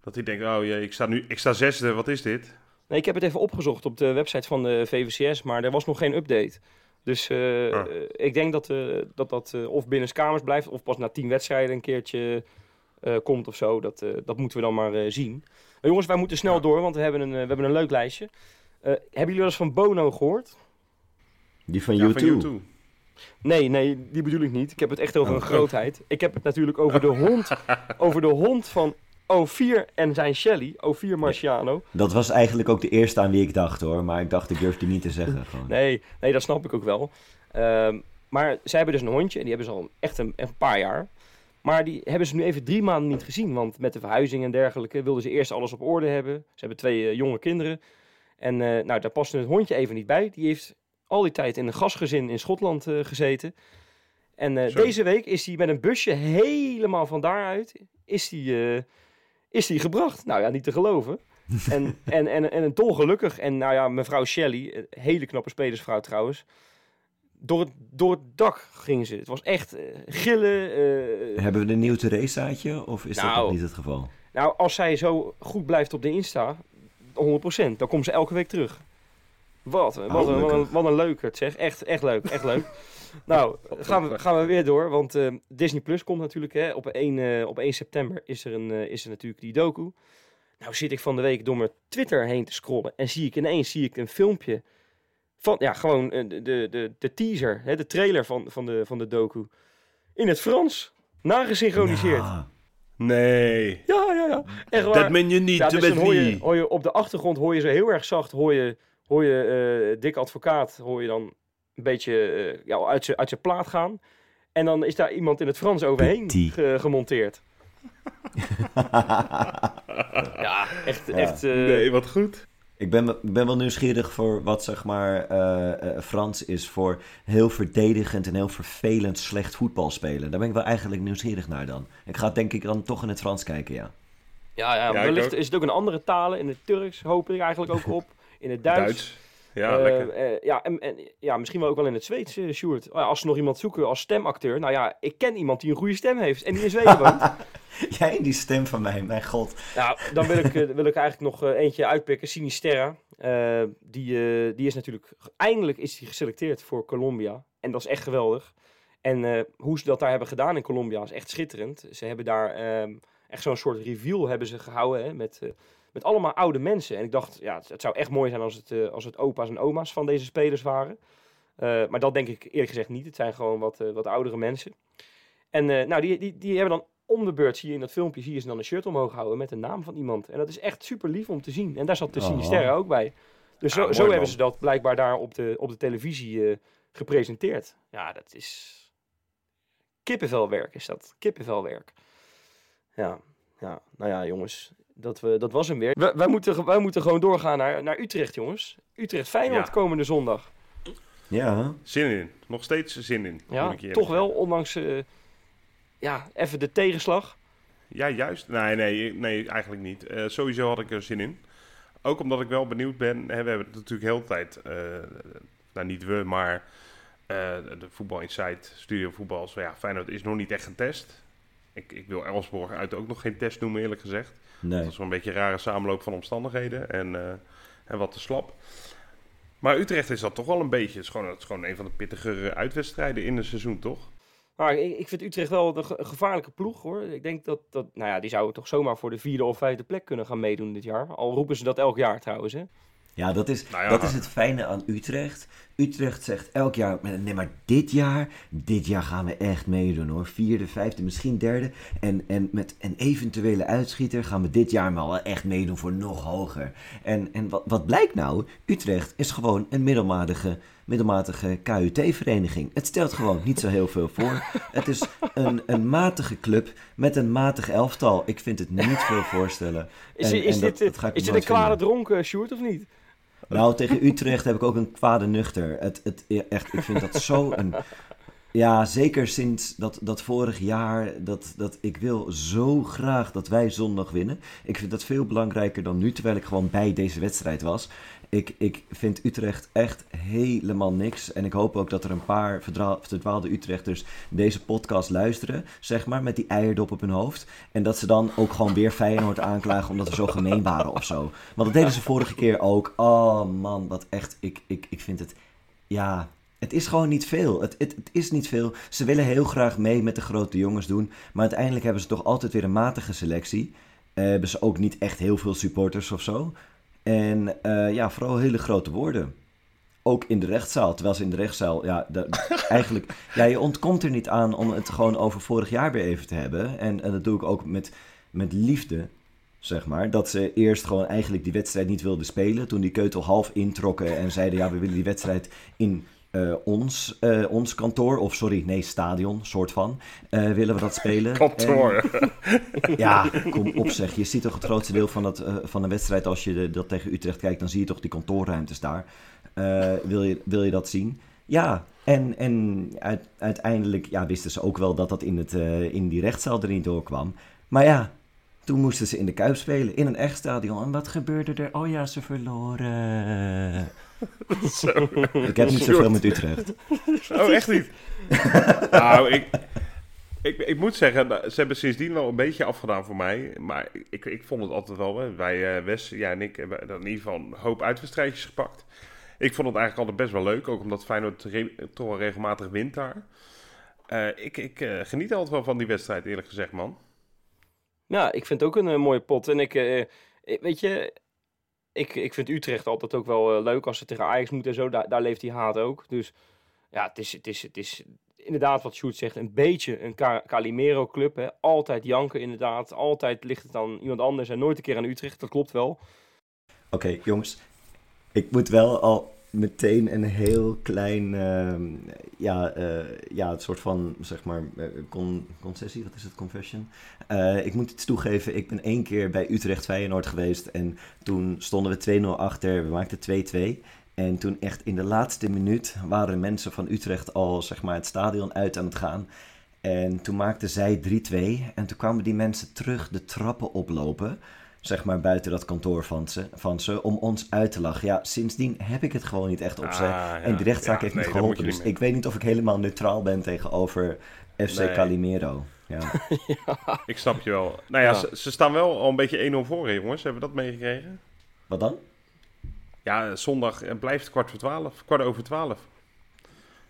Dat hij denkt, oh jee, ik sta nu, ik sta zesde, wat is dit? Nee, ik heb het even opgezocht op de website van de VVCS, maar er was nog geen update. Dus eh, Ah. eh, ik denk dat eh, dat, dat eh, of binnen kamers blijft, of pas na tien wedstrijden een keertje eh, komt of zo. Dat, eh, dat moeten we dan maar eh, zien. Maar jongens, wij moeten snel Ja. door, want we hebben een, we hebben een leuk lijstje. Eh, hebben jullie wel eens van Bono gehoord? Die van Ja, U2. van U2. Nee, nee, die bedoel ik niet. Ik heb het echt over Oh. een grootheid. Ik heb het natuurlijk over de hond, over de hond van O4 en zijn Shelly, O4 Marciano. Dat was eigenlijk ook de eerste aan wie ik dacht hoor. Maar ik dacht, ik durf die niet te zeggen. Gewoon. Nee, nee, dat snap ik ook wel. Ehm, maar zij hebben dus een hondje en die hebben ze al echt een, een paar jaar. Maar die hebben ze nu even drie maanden niet gezien. Want met de verhuizing en dergelijke wilden ze eerst alles op orde hebben. Ze hebben twee eh, jonge kinderen. En eh, nou, daar paste het hondje even niet bij. Die heeft al die tijd in een gastgezin in Schotland eh, gezeten. En eh, deze week is hij met een busje helemaal van daaruit is die, eh, is die gebracht. Nou ja, niet te geloven. en, en, en, en een dolgelukkig. En nou ja, mevrouw Shelley, een hele knappe spelersvrouw trouwens. Door het, door het dak ging ze. Het was echt eh, gillen. eh, Hebben we een nieuw Theresaatje of is dat Nou. nog niet het geval? nou, als zij zo goed blijft op de Insta, 100%, dan komt ze elke week terug. Wat, een- wat, een, wat, een, wat een leukert zeg. Echt, echt leuk, echt leuk. nou, gaan we, gaan we weer door, want eh, Disney Plus komt natuurlijk. Hè, op, 1, eh, op 1 september is er, een, eh, is er natuurlijk die docu. Nou zit ik van de week door mijn Twitter heen te scrollen en zie ik ineens zie ik een filmpje van, ja, gewoon de, de, de, teaser, hè, de trailer van, van, de, van de docu. In het Frans, nagesynchroniseerd. Ja. Nee, Ja, ja, ja. Echt waar. dat meen je niet, Ja, dus dan met hoor je, wie? hoor je op de achtergrond hoor je zo heel erg zacht, hoor je, hoor je eh, dik advocaat, hoor je dan een beetje eh, ja, uit zijn uit plaat gaan. En dan is daar iemand in het Frans overheen ge- gemonteerd. Ja, echt, Ja. echt. eh, Nee, wat goed. Ik ben, ik ben wel nieuwsgierig voor wat zeg maar eh, eh, Frans is voor heel verdedigend en heel vervelend slecht voetbal spelen. Daar ben ik wel eigenlijk nieuwsgierig naar dan. Ik ga denk ik dan toch in het Frans kijken, ja. ja, ja, Ja, wellicht is het ook in andere talen. In het Turks hoop ik eigenlijk ook op. In het Duits. Duits. Ja, Eh, lekker. eh, ja, en, en ja, misschien wel ook wel in het Zweeds, eh, Sjoerd. Oh ja, als ze nog iemand zoeken als stemacteur. Nou ja, ik ken iemand die een goede stem heeft en die in Zweden woont. Jij die stem van mij, mijn god. Nou, dan wil ik, wil ik eigenlijk nog eentje uitpikken. Sinisterra. Eh, die, eh, die is natuurlijk... Eindelijk is hij geselecteerd voor Colombia. En dat is echt geweldig. En eh, hoe ze dat daar hebben gedaan in Colombia is echt schitterend. Ze hebben daar ehm, echt zo'n soort reveal hebben ze gehouden. Hè, met, eh, met allemaal oude mensen. En ik dacht, ja, het, het zou echt mooi zijn als het, eh, als het opa's en oma's van deze spelers waren. Eh, maar dat denk ik eerlijk gezegd niet. Het zijn gewoon wat, eh, wat oudere mensen. En nou, die, die, die hebben dan om de beurt, zie je in dat filmpje, zie je ze dan een shirt omhoog houden met de naam van iemand. En dat is echt super lief om te zien. En daar zat de Oh. Sinisterra ook bij. Dus zo, zo hebben ze dat blijkbaar daar op de, op de televisie gepresenteerd. Ja, dat is kippenvelwerk is dat. Kippenvelwerk. Ja, ja, nou ja, jongens. Dat, we, dat was hem weer. Wij, wij, moeten, wij moeten gewoon doorgaan naar, naar Utrecht, jongens. Utrecht Feyenoord Ja. komende zondag. Ja, Zin in. Nog steeds zin in. Ja, toch wel, ondanks eh, ja, even de tegenslag. Ja, juist. Nee, nee, nee eigenlijk niet. Eh, sowieso had ik er zin in. Ook omdat ik wel benieuwd ben. Hè, we hebben het natuurlijk heel de tijd, eh, nou niet we, maar eh, de Voetbal Insight, Studio Voetbal. Zo, ja, Feyenoord is nog niet echt getest. Ik, ik wil Elsborg uit ook nog geen test noemen, eerlijk gezegd. Nee. Dat is wel een beetje een rare samenloop van omstandigheden en, eh, en wat te slap. Maar Utrecht is dat toch wel een beetje. Het is gewoon, het is gewoon een van de pittigere uitwedstrijden in het seizoen, toch? Maar ik, ik vind Utrecht wel een ge- een gevaarlijke ploeg hoor. Ik denk dat, dat, nou ja, die zouden toch zomaar voor de vierde of vijfde plek kunnen gaan meedoen dit jaar. Al roepen ze dat elk jaar trouwens. Hè? Ja, dat is, Nou ja. dat is het fijne aan Utrecht. Utrecht zegt elk jaar, nee maar dit jaar, dit jaar gaan we echt meedoen hoor. Vierde, vijfde, misschien derde. En, en met een eventuele uitschieter gaan we dit jaar wel echt meedoen voor nog hoger. En, en wat, wat blijkt nou? Utrecht is gewoon een middelmatige, middelmatige KUT-vereniging. Het stelt gewoon niet zo heel veel voor. Het is een, een matige club met een matig elftal. Ik vind het niet veel voorstellen. Is, En- is en dit, dat- is dit een kwade dronken, Sjoerd, of niet? Nou, tegen Utrecht heb ik ook een kwade nuchter. Het, het, echt, ik vind dat zo een... Ja, zeker sinds dat, dat vorig jaar, dat, dat ik wil zo graag dat wij zondag winnen. Ik vind dat veel belangrijker dan nu, terwijl ik gewoon bij deze wedstrijd was. Ik, ik vind Utrecht echt helemaal niks. En ik hoop ook dat er een paar verdwaalde Utrechters deze podcast luisteren, zeg maar, met die eierdop op hun hoofd. En dat ze dan ook gewoon weer Feyenoord aanklagen omdat we zo gemeen waren of zo. Want dat deden ze vorige keer ook. Oh man, wat echt, ik, ik, ik vind het, ja, het is gewoon niet veel. Het, het, het is niet veel. Ze willen heel graag mee met de grote jongens doen. Maar uiteindelijk hebben ze toch altijd weer een matige selectie. Eh, hebben ze ook niet echt heel veel supporters of zo. En eh, ja, vooral hele grote woorden. Ook in de rechtszaal. Terwijl ze in de rechtszaal, ja, de- eigenlijk, ja, je ontkomt er niet aan om het gewoon over vorig jaar weer even te hebben. En, en dat doe ik ook met, met liefde, zeg maar. Dat ze eerst gewoon eigenlijk die wedstrijd niet wilden spelen. Toen die keutel half introkken en zeiden, ja, we willen die wedstrijd in eh, ons, eh, ons kantoor, of sorry, nee, stadion, soort van, eh, willen we dat spelen. Kantoor. En- ja, kom op zeg. Je ziet toch het grootste deel van, eh, van de wedstrijd als je de- dat tegen Utrecht kijkt, dan zie je toch die kantoorruimtes daar. Wil, je, wil je dat zien? Ja, en, en uit- uiteindelijk ja, wisten ze ook wel dat dat in, het, in die rechtszaal er niet doorkwam. Maar ja, toen moesten ze in de Kuip spelen, in een echt stadion. En wat gebeurde er? Oh ja, ze verloren. Ik heb niet zoveel met Utrecht. Oh, echt niet? nou, ik, ik, ik moet zeggen, dat- ze hebben sindsdien wel een beetje afgedaan voor mij. Maar ik, ik vond het altijd wel, hè. wij, eh, Wes, jij en ik, hebben in ieder geval een hoop uitwedstrijdjes gepakt. Ik vond het eigenlijk altijd best wel leuk, ook omdat Feyenoord re- toch wel regelmatig wint daar. Eh, ik ik eh, geniet altijd wel van die wedstrijd, eerlijk gezegd, man. Ja, ik vind het ook een mooie pot. En ik, eh, ik- weet je, ik, ik vind Utrecht altijd ook wel eh, leuk als ze tegen Ajax moeten en zo. Daar, daar leeft die haat ook. Dus ja, het is, het is, het is inderdaad wat Sjoerd zegt, een beetje een Ca- Calimero-club. Altijd janken inderdaad. Altijd ligt het aan iemand anders en nooit een keer aan Utrecht. Dat klopt wel. Oké, jongens. Ik moet wel al meteen een heel klein, ehm, ja, eh, ja, het soort van, zeg maar, eh, con- concessie, wat is het, confession? Eh, ik moet iets toegeven, ik ben één keer bij Utrecht Feyenoord geweest en toen stonden we 2-0 achter, we maakten 2-2. En toen echt in de laatste minuut waren mensen van Utrecht al, zeg maar, het stadion uit aan het gaan. En toen maakten zij 3-2 en toen kwamen die mensen terug de trappen oplopen zeg maar, buiten dat kantoor van ze, van ze, om ons uit te lachen. Ja, sindsdien heb ik het gewoon niet echt op Ah, ze. ja. En die rechtszaak Ja, heeft nee, niet geholpen. niet Dus ik weet niet of ik helemaal neutraal ben tegenover FC Nee. Calimero. Ja. Ik snap je wel. Nou ja, Ja. Ze, ze staan wel al een beetje 1-0 voor, hè, jongens. Hebben we dat meegekregen? Wat dan? Ja, zondag blijft kwart voor twaalf, kwart over twaalf.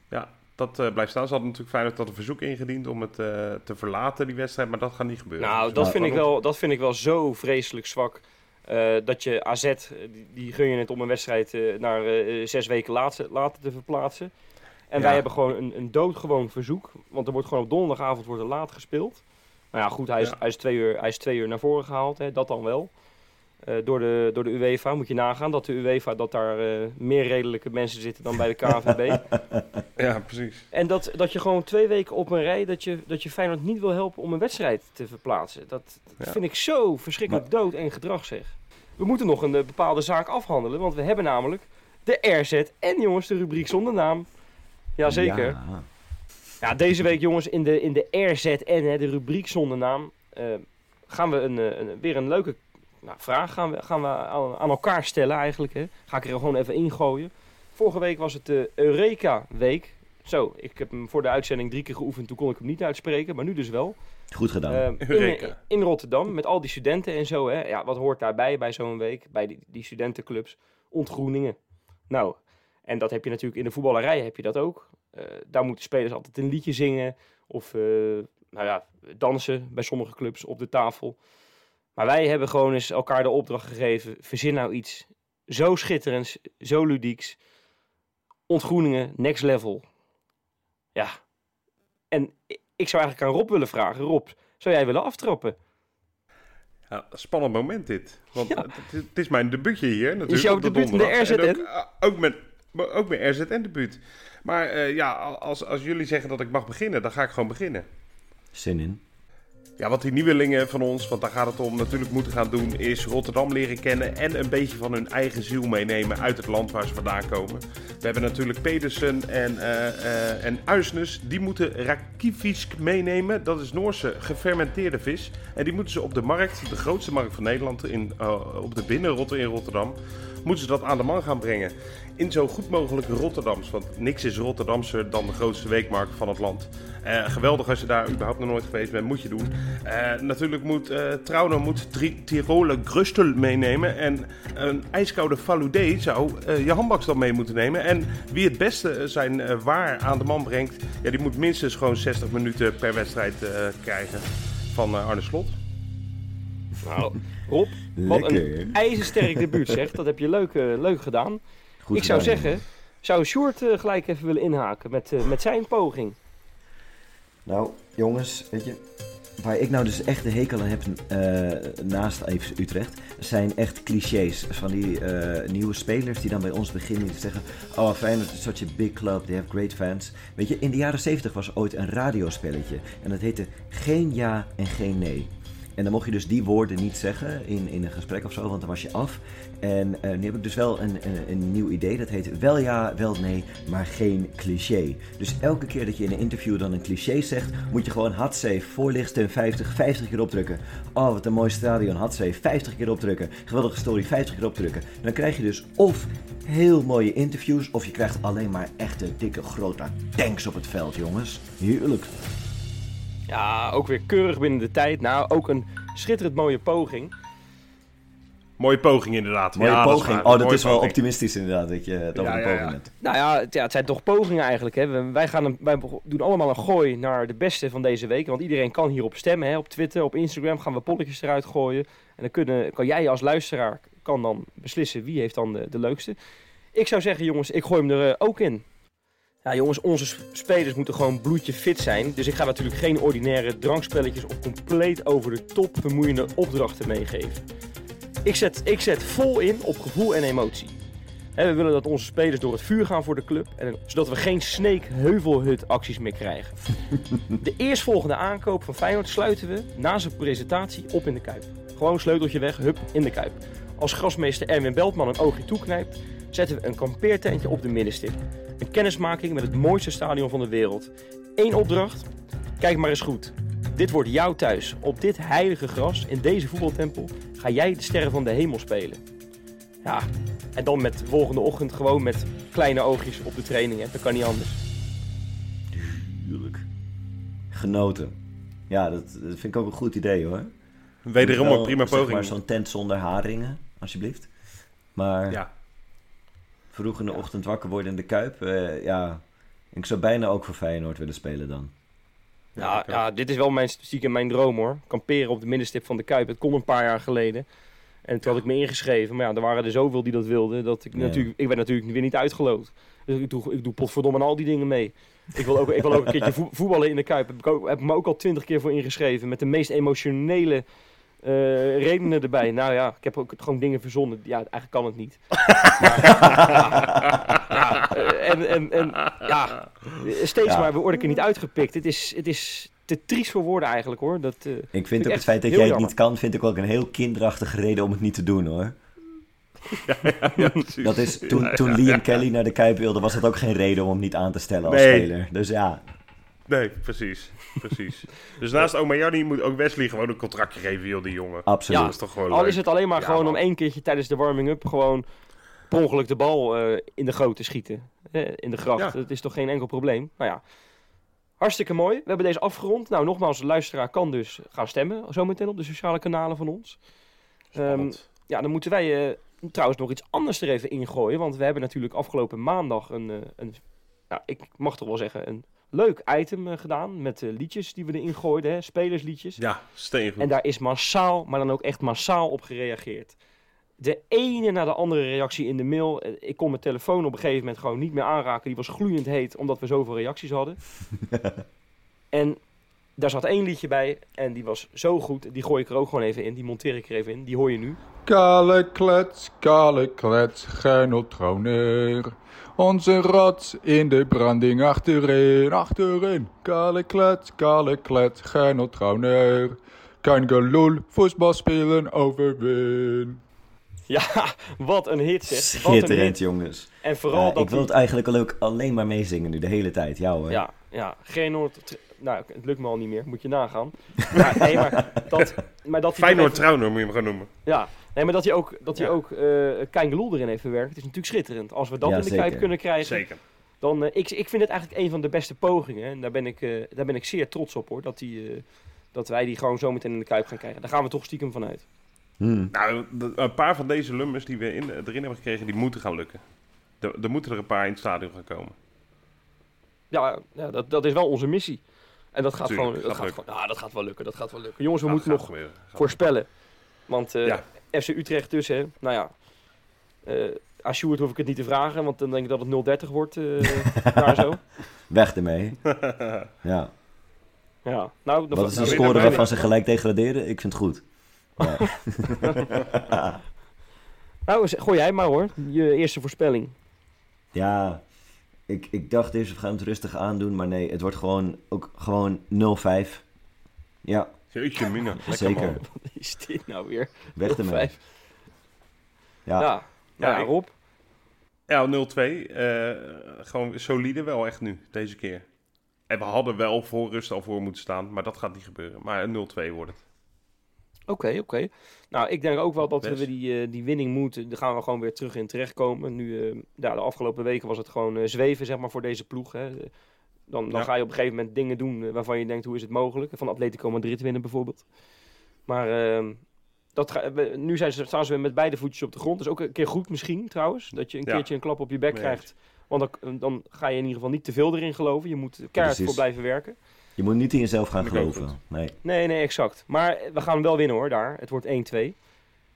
Ja, dat eh, blijft staan. Ze hadden natuurlijk Feyenoord dat een verzoek ingediend om het eh, te verlaten, die wedstrijd. Maar dat gaat niet gebeuren. Nou, Dus dat vind, ik wel, dat vind ik wel zo vreselijk zwak. eh, dat je AZ, die, die gun je het om een wedstrijd naar zes weken later, later te verplaatsen. En Ja. wij hebben gewoon een, een doodgewoon verzoek. Want er wordt gewoon op donderdagavond wordt er laat gespeeld. Nou ja, goed, hij is, Ja. hij is, twee, uur, hij is twee uur naar voren gehaald. Hè, dat dan wel. Eh, door, de, door de UEFA moet je nagaan dat de UEFA dat daar eh, meer redelijke mensen zitten dan bij de KNVB. Ja, precies. En dat, dat je gewoon twee weken op een rij, dat je, dat je Feyenoord niet wil helpen om een wedstrijd te verplaatsen. Dat, dat Ja. vind ik zo verschrikkelijk dood en gedrag zeg. We moeten nog een eh, bepaalde zaak afhandelen, want we hebben namelijk de RZ en jongens de rubriek zonder naam. Jazeker. Ja. Ja. deze week jongens in de, in de RZN, hè, de rubriek zonder naam, gaan we een, een, weer een leuke nou, vraag gaan we, gaan we aan, aan elkaar stellen eigenlijk. Hè. Ga ik er gewoon even ingooien. Vorige week was het de Eureka week. Zo, ik heb hem voor de uitzending drie keer geoefend, toen kon ik hem niet uitspreken, maar nu dus wel. Goed gedaan. Ehm, in, Eureka. in Rotterdam, met al die studenten en zo. Hè. Ja, wat hoort daarbij bij zo'n week? Bij die, die studentenclubs. Ontgroeningen. Nou, En dat heb je natuurlijk in de voetballerij heb je dat ook. Eh, daar moeten spelers altijd een liedje zingen of eh, nou ja, dansen bij sommige clubs op de tafel. Maar wij hebben gewoon eens elkaar de opdracht gegeven: verzin nou iets zo schitterends, zo ludieks. Ontgroeningen, next level. Ja. En ik zou eigenlijk aan Rob willen vragen: Rob, zou jij willen aftrappen? Ja, spannend moment dit. Want het, het is mijn debuutje hier natuurlijk. Is jouw debuut in de RZN? Ook, eh, ook mijn, maar ook mijn RZN-debuut. Maar eh, ja, als, als jullie zeggen dat ik mag beginnen, dan ga ik gewoon beginnen. Zin in. Ja, wat die nieuwelingen van ons, want daar gaat het om, natuurlijk moeten gaan doen, is Rotterdam leren kennen en een beetje van hun eigen ziel meenemen uit het land waar ze vandaan komen. We hebben natuurlijk Pedersen en, eh en Uisnes, die moeten rakivisk meenemen. Dat is Noorse gefermenteerde vis. En die moeten ze op de markt, de grootste markt van Nederland, in, eh, op de binnenrotte in Rotterdam, moeten ze dat aan de man gaan brengen. In zo goed mogelijk Rotterdams, want niks is Rotterdamser dan de grootste weekmarkt van het land. Eh, geweldig als je daar überhaupt nog nooit geweest bent, moet je doen. Eh, natuurlijk moet uh, Trauner moet Tiroler Grustel meenemen. En een ijskoude Faludé zou je handbaks dan mee moeten nemen. En wie het beste zijn waar aan de man brengt, ja, die moet minstens gewoon 60 minuten per wedstrijd krijgen van Arne Slot. Nou, Rob, wat een ijzersterk debuut zeg. Dat heb je leuk, eh, leuk gedaan. Goed ik zou gedaan, zeggen, zou Sjoerd eh, gelijk even willen inhaken met, eh, met zijn poging. Nou, jongens, weet je, waar ik nou dus echt de hekel aan heb naast even Utrecht, zijn echt clichés van die nieuwe spelers die dan bij ons beginnen te zeggen, oh Feyenoord is such a big club, they have great fans. Weet je, in de jaren 70 was ooit een radiospelletje en dat heette Geen Ja en Geen Nee. En dan mocht je dus die woorden niet zeggen in, in een gesprek of zo, want dan was je af. En eh, nu heb ik dus wel een, een, nieuw idee. Dat heet wel ja, wel nee, maar geen cliché. Dus elke keer dat je in een interview dan een cliché zegt, moet je gewoon Hatsé, voorlichtstem 50, 50 keer opdrukken. Oh, wat een mooi stadion, Hatsé, 50 keer opdrukken. Geweldige story, 50 keer opdrukken. Dan krijg je dus of heel mooie interviews, of je krijgt alleen maar echte, dikke, grote tanks op het veld, jongens. Heerlijk. Ja, ook weer keurig binnen de tijd. Nou, ook een schitterend mooie poging. Mooie poging inderdaad. Mooie Ja, dat poging. waar. oh, dat Mooie is wel poging. optimistisch inderdaad, dat je het over Ja, een ja, poging ja. hebt. Nou ja het, ja, het zijn toch pogingen eigenlijk. Hè. We- Wij, gaan een, wij doen allemaal een gooi naar de beste van deze week. Want iedereen kan hierop stemmen. Hè. Op Twitter, op Instagram gaan we polletjes eruit gooien. En dan kunnen, kan jij als luisteraar kan dan beslissen wie heeft dan de, de leukste. Ik zou zeggen jongens, ik gooi hem er eh, ook in. Ja jongens, onze sp- spelers moeten gewoon bloedje fit zijn. Dus ik ga natuurlijk geen ordinaire drankspelletjes of compleet over de top vermoeiende opdrachten meegeven. Ik zet, ik zet vol in op gevoel en emotie. We willen dat onze spelers door het vuur gaan voor de club. En, zodat we geen Snake Heuvelhut acties meer krijgen. De eerstvolgende aankoop van Feyenoord sluiten we na zijn presentatie op in de Kuip. Gewoon sleuteltje weg, hup, in de Kuip. Als grasmeester Erwin Beltman een oogje toeknijpt, zetten we een kampeertentje op de middenstip. Een kennismaking met het mooiste stadion van de wereld. Eén opdracht, kijk maar eens goed. Dit wordt jouw thuis. Op dit heilige gras, in deze voetbaltempel, ga jij de sterren van de hemel spelen. Ja, en dan met de volgende ochtend gewoon met kleine oogjes op de training. Hè. Dat kan niet anders. Tuurlijk. Genoten. Ja, dat, dat vind ik ook een goed idee hoor. Wederom een prima zeg poging. maar zo'n tent zonder haringen, alsjeblieft. Maar Ja. Vroeg in de ochtend wakker worden in de Kuip, eh, ja... Ik zou bijna ook voor Feyenoord willen spelen dan. Ja, ja, dit is wel mijn, stiekem mijn droom hoor. Kamperen op de middenstip van de Kuip. Het kon een paar jaar geleden. En toen had ik me ingeschreven. Maar ja, er waren er zoveel die dat wilden. Dat ik, Ja. natuurlijk, ik ben natuurlijk weer niet uitgeloot. Dus ik doe, ik doe potverdomme al die dingen mee. Ik wil ook, ik wil ook een keertje voe- voetballen in de Kuip. Heb ik ook, heb ik me ook al twintig keer voor ingeschreven. Met de meest emotionele eh, redenen erbij. Nou ja, ik heb ook gewoon dingen verzonnen. Ja, eigenlijk kan het niet. Maar, ja, ja, eh, en, en, en ja, steeds Ja. maar word ik er niet uitgepikt. Het is, het is te triest voor woorden eigenlijk hoor. Dat, eh, Ik vind ook het feit dat jij het jammer. niet kan, vind ik ook een heel kinderachtige reden om het niet te doen hoor. Ja, precies. Dat is, toen, toen Liam Kelly naar de Kuip wilde, was dat ook geen reden om hem niet aan te stellen als Nee. speler. Dus ja, Nee, precies. precies. Dus naast Omayani moet ook Wesley gewoon een contractje geven, joh, die jongen. absoluut. Dat is toch gewoon al leuk. is het alleen maar Ja, gewoon man. om één keertje tijdens de warming-up gewoon per ongeluk de bal eh, in de goot te schieten. In de gracht. Ja. Dat is toch geen enkel probleem. Nou ja, hartstikke mooi. We hebben deze afgerond. Nou, nogmaals, de luisteraar kan dus gaan stemmen zometeen op de sociale kanalen van ons. Ehm, ja, dan moeten wij eh, trouwens nog iets anders er even ingooien. Want we hebben natuurlijk afgelopen maandag een, eh, een nou, ik mag toch wel zeggen, een leuk item eh, gedaan. Met eh, liedjes die we erin gooiden, hè, spelersliedjes. Ja, steengoed. En daar is massaal, maar dan ook echt massaal op gereageerd. De ene na de andere reactie in de mail. Eh, Ik kon mijn telefoon op een gegeven moment gewoon niet meer aanraken. Die was gloeiend heet, omdat we zoveel reacties hadden. en daar zat één liedje bij en die was zo goed. Die gooi ik er ook gewoon even in. Die monteer ik er even in. Die hoor je nu. Kale klets, kale klets, Gernot Trauner. Onze rots in de branding achterin, achterin. Kale klets, kale klets, Gernot Trauner. Kein gelul, voetbal spelen, overwin. Ja, wat een hit zeg. Wat een Schitterend, hit. jongens. En vooral Ja, dat ik wil het eigenlijk al ook alleen maar meezingen nu, de hele tijd. Ja hoor. Ja, ja. Geen. Nou, het lukt me al niet meer. Moet je nagaan. Maar, nee, maar dat... Maar dat Feyenoord even- Trouwner moet je hem gaan noemen. Ja, nee, maar dat hij ook, dat hij Ja. ook eh Kein Geloel erin heeft verwerkt, is natuurlijk schitterend. Als we dat Ja, in de zeker. Kuip kunnen krijgen, Zeker. dan... eh, ik, ik vind het eigenlijk een van de beste pogingen. En daar ben ik, eh, daar ben ik zeer trots op, hoor. Dat, die, eh, dat wij die gewoon zo meteen in de Kuip gaan krijgen. Daar gaan we toch stiekem vanuit. Hmm. Nou, een paar van deze lummers die we in, erin hebben gekregen, die moeten gaan lukken. Er, er moeten er een paar in het stadion gaan komen. Ja, ja dat, dat is wel onze missie. En dat gaat, Tuurlijk, gewoon, dat, gaat gewoon, ja, dat gaat wel lukken. Dat gaat wel lukken. Jongens, we Nou, moeten nog gebeuren. Voorspellen. Want eh, Ja. FC Utrecht dus, hè. Nou ja. eh aan Sjoerd hoef ik het niet te vragen, want dan denk ik dat het 0-30 wordt. eh daar zo. Weg ermee. ja. Ja. Nou, Wat is de nou, score nou, waarvan ze gelijk degraderen? Ik vind het goed. Ja. Nou, gooi jij maar hoor. Je eerste voorspelling. Ja, ik, ik dacht eerst we gaan het rustig aandoen, maar nee, het wordt gewoon ook gewoon 0-5. Ja, Jeetje mina, lekker zeker. man. Wat is dit nou weer? Weg ermee. 0-5. Ja, Ja. Nou ja, ik- Rob. Ja, 0-2. eh, gewoon solide wel echt nu, deze keer. En we hadden wel voor rust al voor moeten staan, maar dat gaat niet gebeuren. Maar een 0-2 wordt het. Oké, oké. Nou, ik denk ook wel dat Best. we die, eh, die winning moeten. Daar gaan we gewoon weer terug in terechtkomen. Nu, eh, ja, de afgelopen weken was het gewoon eh, zweven, zeg maar, voor deze ploeg. Hè. Dan, dan Ja. ga je op een gegeven moment dingen doen waarvan je denkt, hoe is het mogelijk? Van Atletico Madrid winnen bijvoorbeeld. Maar ehm, dat ga, we- nu zijn ze, staan ze weer met beide voetjes op de grond. Dat is ook een keer goed misschien, trouwens. Dat je een Ja. keertje een klap op je bek krijgt. Want dan, dan ga je in ieder geval niet te veel erin geloven. Je moet keihard voor blijven werken. Je moet niet in jezelf gaan geloven. Nee. Nee, nee, exact. Maar we gaan hem wel winnen hoor, daar. Het wordt 1-2.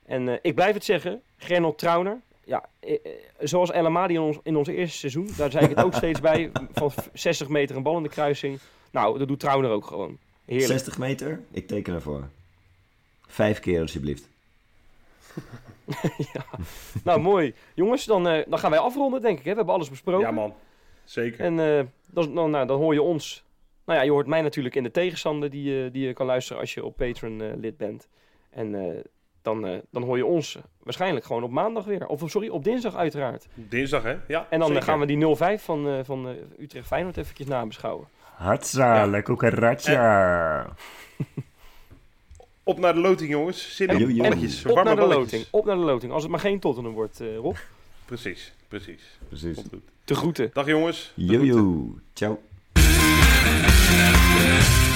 En eh, ik blijf het zeggen, Gernot Trauner. Ja, eh, eh, zoals El Amadi in ons, in ons eerste seizoen. Daar zei ik het ook steeds bij. Van 60 meter een bal in de kruising. Nou, dat doet Trauner ook gewoon. Heerlijk. 60 meter? Ik teken ervoor. Vijf keer alsjeblieft. ja. Nou, mooi. Jongens, dan, eh, dan gaan wij afronden denk ik. Hè? We hebben alles besproken. Ja man, zeker. En eh, dan, dan, nou, dan hoor je ons. Nou ja, je hoort mij natuurlijk in de tegenstander die, je- die je kan luisteren als je op Patreon eh, lid bent. En eh, dan, eh, dan hoor je ons waarschijnlijk gewoon op maandag weer. Of sorry, op dinsdag uiteraard. Dinsdag hè? Ja, En dan zeker. gaan we die 0-5 van, eh, van eh, Utrecht Feyenoord eventjes nabeschouwen. Hatsa, la cucaracha. Op naar de loting jongens. Zin En- in en balletjes. Op warme naar de loting. Op naar de loting. Als het maar geen Tottenham wordt, eh, Rob. Precies, precies. Precies. Te groeten. Dag jongens. De groeten. Jojo. Ciao.